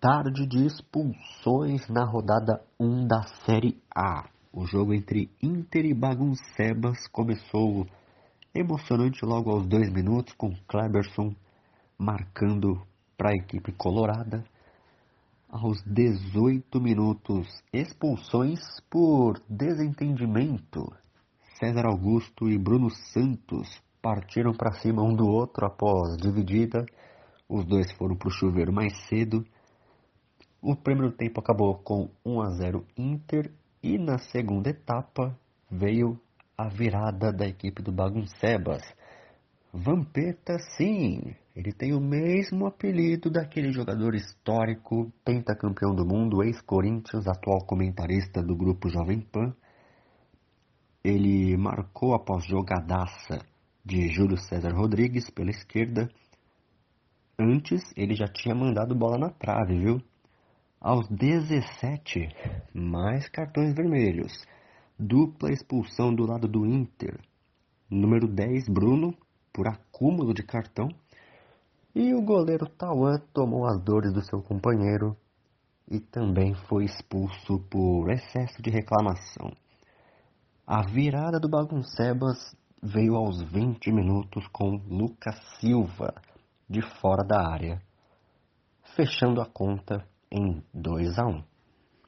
tarde de expulsões na rodada 1 da Série A. O jogo entre Inter e Baguncebas começou emocionante logo aos dois minutos, com Kleberson marcando para a equipe colorada. Aos 18 minutos, expulsões por desentendimento. César Augusto e Bruno Santos partiram para cima um do outro após dividida. Os dois foram para o chuveiro mais cedo. O primeiro tempo acabou com 1 a 0 Inter e na segunda etapa veio a virada da equipe do Baguncebas. Vampeta, sim, ele tem o mesmo apelido daquele jogador histórico, pentacampeão do mundo, ex-Corinthians, atual comentarista do grupo Jovem Pan. Ele marcou após jogadaça de Júlio César Rodrigues pela esquerda. Antes, ele já tinha mandado bola na trave, viu? Aos 17, mais cartões vermelhos. Dupla expulsão do lado do Inter. Número 10, Bruno, por acúmulo de cartão. E o goleiro Tauan tomou as dores do seu companheiro e também foi expulso por excesso de reclamação. A virada do Baguncebas veio aos 20 minutos com Lucas Silva de fora da área, fechando a conta em 2 a 1.